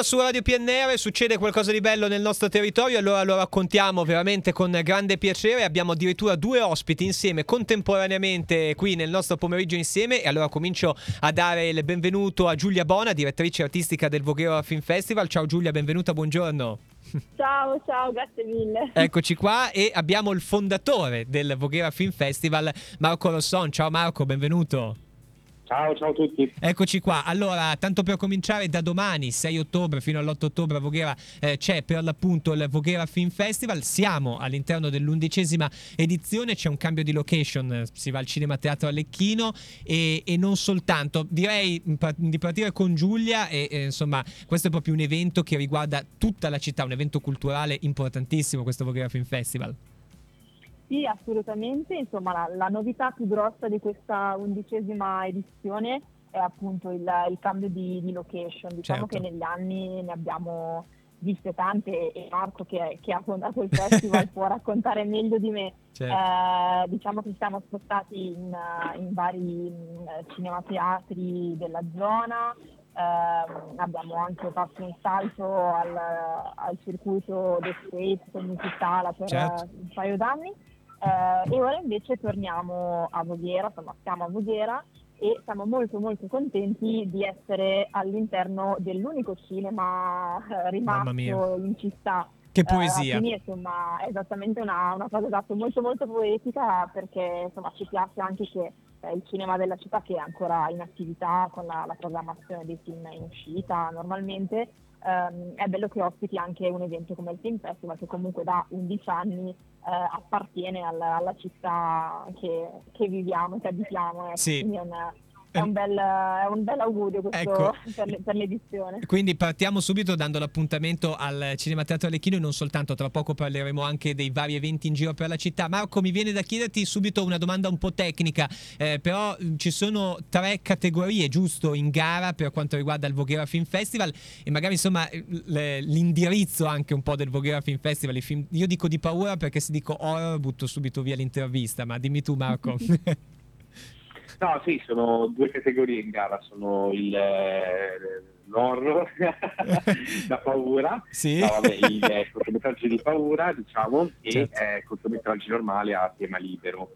su Radio PNR succede qualcosa di bello nel nostro territorio, allora lo raccontiamo veramente con grande piacere. Abbiamo addirittura due ospiti insieme contemporaneamente qui nel nostro pomeriggio insieme e allora comincio a dare il benvenuto a Giulia Bona, direttrice artistica del Voghera Film Festival. Ciao Giulia, benvenuta, buongiorno. Ciao, ciao, grazie mille. Eccoci qua e abbiamo il fondatore del Voghera Film Festival, Marco Rosson. Ciao Marco, benvenuto. Ciao, ciao a tutti. Eccoci qua. Allora, tanto per cominciare, da domani, 6 ottobre fino all'8 ottobre a Voghera eh, c'è per l'appunto il Voghera Film Festival. Siamo all'interno dell'undicesima edizione, c'è un cambio di location, si va al Cinema Teatro Alecchino e, e non soltanto. Direi di partire con Giulia e, e insomma questo è proprio un evento che riguarda tutta la città, un evento culturale importantissimo questo Voghera Film Festival. Sì, assolutamente. Insomma, la, la, novità più grossa di questa undicesima edizione è appunto il, il cambio di, di, location. Diciamo certo. che negli anni ne abbiamo viste tante e Marco che, che ha fondato il festival può raccontare meglio di me. Certo. Eh, diciamo che siamo spostati in, in vari cinemateatri della zona, eh, abbiamo anche fatto un salto al, al circuito The States con Sala per certo. un paio d'anni eh, e ora invece torniamo a Voghera, insomma siamo a Voghera e siamo molto molto contenti di essere all'interno dell'unico cinema eh, rimasto in città. Che poesia! Eh, quindi insomma è esattamente una, una cosa esatto, molto molto poetica perché insomma ci piace anche che il cinema della città che è ancora in attività con la, la programmazione dei film in uscita normalmente ehm, è bello che ospiti anche un evento come il Film Festival che comunque da 11 anni eh, appartiene alla, alla città che, che, viviamo, che abitiamo. Eh. Sì. Quindi è una, è un, bel, è un bel augurio questo ecco, per, per, l'edizione. Quindi partiamo subito dando l'appuntamento al Cinema Teatro Alecchino e non soltanto, tra poco parleremo anche dei vari eventi in giro per la città. Marco, mi viene da chiederti subito una domanda un po' tecnica, eh, però ci sono tre categorie, giusto, in gara per quanto riguarda il Voghera Film Festival e magari insomma l'indirizzo anche un po' del Voghera Film Festival. Film, io dico di paura perché se dico horror butto subito via l'intervista, ma dimmi tu Marco. No, sì, sono due categorie in gara, sono il, eh, l'horror da paura, sì. no, vabbè, i eh, cortometraggi di paura, diciamo, certo. e eh, cortometraggi normali a tema libero.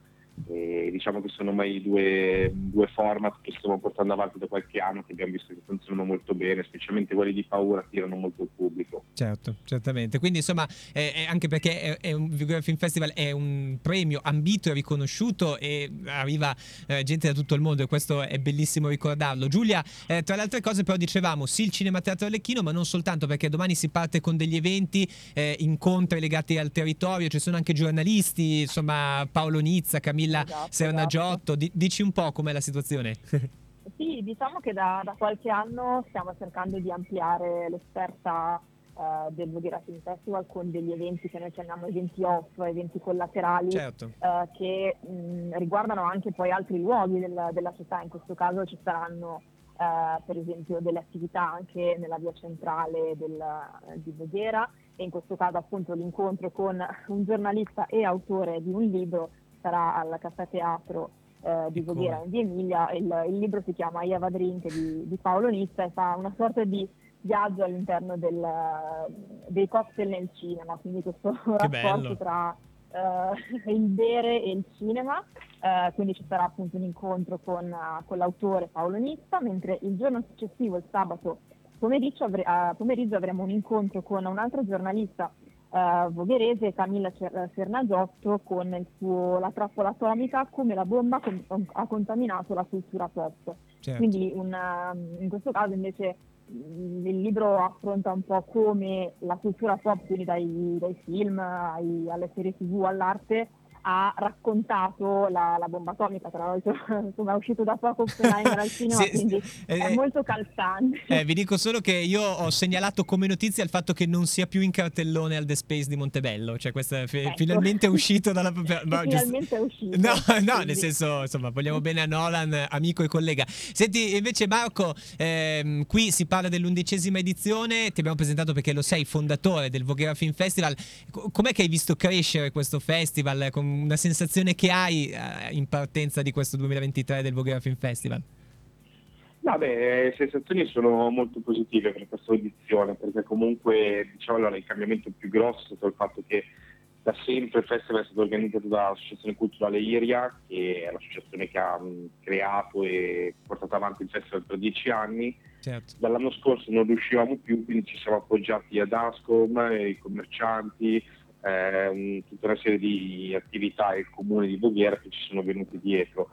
E diciamo che sono mai due, due, format che stiamo portando avanti da qualche anno che abbiamo visto che funzionano molto bene, specialmente quelli di paura attirano molto il pubblico. Certo, certamente. Quindi insomma, eh, anche perché è, è un Vigore Film Festival è un premio ambito e riconosciuto e arriva eh, gente da tutto il mondo e questo è bellissimo ricordarlo. Giulia, eh, tra le altre cose però dicevamo sì il Cinema Teatro Lecchino, ma non soltanto perché domani si parte con degli eventi, eh, incontri legati al territorio, ci sono anche giornalisti, insomma Paolo Nizza, Camilla Camilla esatto, Sernagiotto. Esatto. dici un po' com'è la situazione. sì, diciamo che da, da, qualche anno stiamo cercando di ampliare l'offerta uh, del Voghera Film Festival con degli eventi che noi chiamiamo eventi off, eventi collaterali, certo. uh, che mh, riguardano anche poi altri luoghi del, della città. In questo caso ci saranno Uh, per esempio delle attività anche nella via centrale del, di Voghera e in questo caso appunto l'incontro con un giornalista e autore di un libro sarà al Caffè Teatro eh, di Voghera in Via Emilia. Il, il, libro si chiama Iava Drink di, di, Paolo Nizza e fa una sorta di viaggio all'interno del, dei cocktail nel cinema, quindi questo che rapporto bello. tra uh, il bere e il cinema. Uh, quindi ci sarà appunto un incontro con, uh, con, l'autore Paolo Nizza, mentre il giorno successivo, il sabato pomeriggio, avre- pomeriggio avremo un incontro con un altro giornalista uh, vogherese Camilla Fernagiotto con il suo La trappola atomica come la bomba com- ha contaminato la cultura pop. Certo. Quindi una, in questo caso invece il libro affronta un po' come la cultura pop, quindi dai, dai film ai, alle serie tv all'arte, ha raccontato la, la, bomba atomica, tra l'altro insomma, è uscito da poco Oppenheimer al cinema, sì, quindi eh, è molto calzante. Eh, vi dico solo che io ho segnalato come notizia il fatto che non sia più in cartellone al The Space di Montebello, cioè questo è ecco. finalmente è uscito dalla... no, finalmente è uscito. No, no, quindi. nel senso, insomma, vogliamo bene a Nolan, amico e collega. Senti, invece Marco, ehm, qui si parla dell'undicesima edizione, ti abbiamo presentato perché lo sei fondatore del Voghera Film Festival, com'è che hai visto crescere questo festival con una sensazione che hai eh, in partenza di questo 2023 del Voghera Film Festival? Vabbè, le sensazioni sono molto positive per questa edizione, perché comunque diciamo allora, il cambiamento più grosso è stato il fatto che da sempre il festival è stato organizzato dall'Associazione Culturale Iria, che è l'associazione che ha mh, creato e portato avanti il festival per dieci anni. Certo. Dall'anno scorso non riuscivamo più, quindi ci siamo appoggiati ad Ascom, i commercianti, ehm, tutta una serie di attività e il comune di Voghera che ci sono venuti dietro.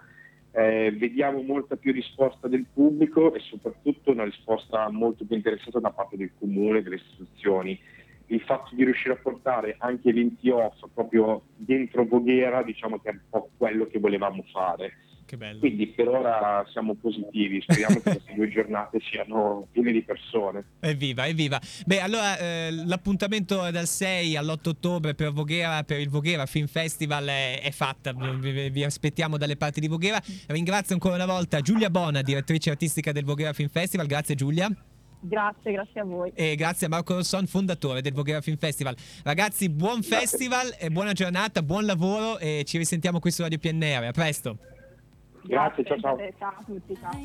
Eh, vediamo molta più risposta del pubblico e soprattutto una risposta molto più interessata da parte del comune e delle istituzioni il fatto di riuscire a portare anche off proprio dentro Voghera, diciamo che è un po' quello che volevamo fare. Che bello. Quindi per ora siamo positivi, speriamo che queste due giornate siano piene di persone. Evviva, evviva. Beh, allora eh, l'appuntamento dal 6 all'8 ottobre per, Voghera, per il Voghera Film Festival è, è fatta, vi, vi, aspettiamo dalle parti di Voghera. Ringrazio ancora una volta Giulia Bona, direttrice artistica del Voghera Film Festival, grazie Giulia. Grazie, grazie a voi. E grazie a Marco Rosson, fondatore del Voghera Film Festival. Ragazzi, buon grazie. festival e buona giornata, buon lavoro e ci risentiamo qui su Radio PNR. A presto. Grazie, ciao ciao. Ciao a tutti, ciao.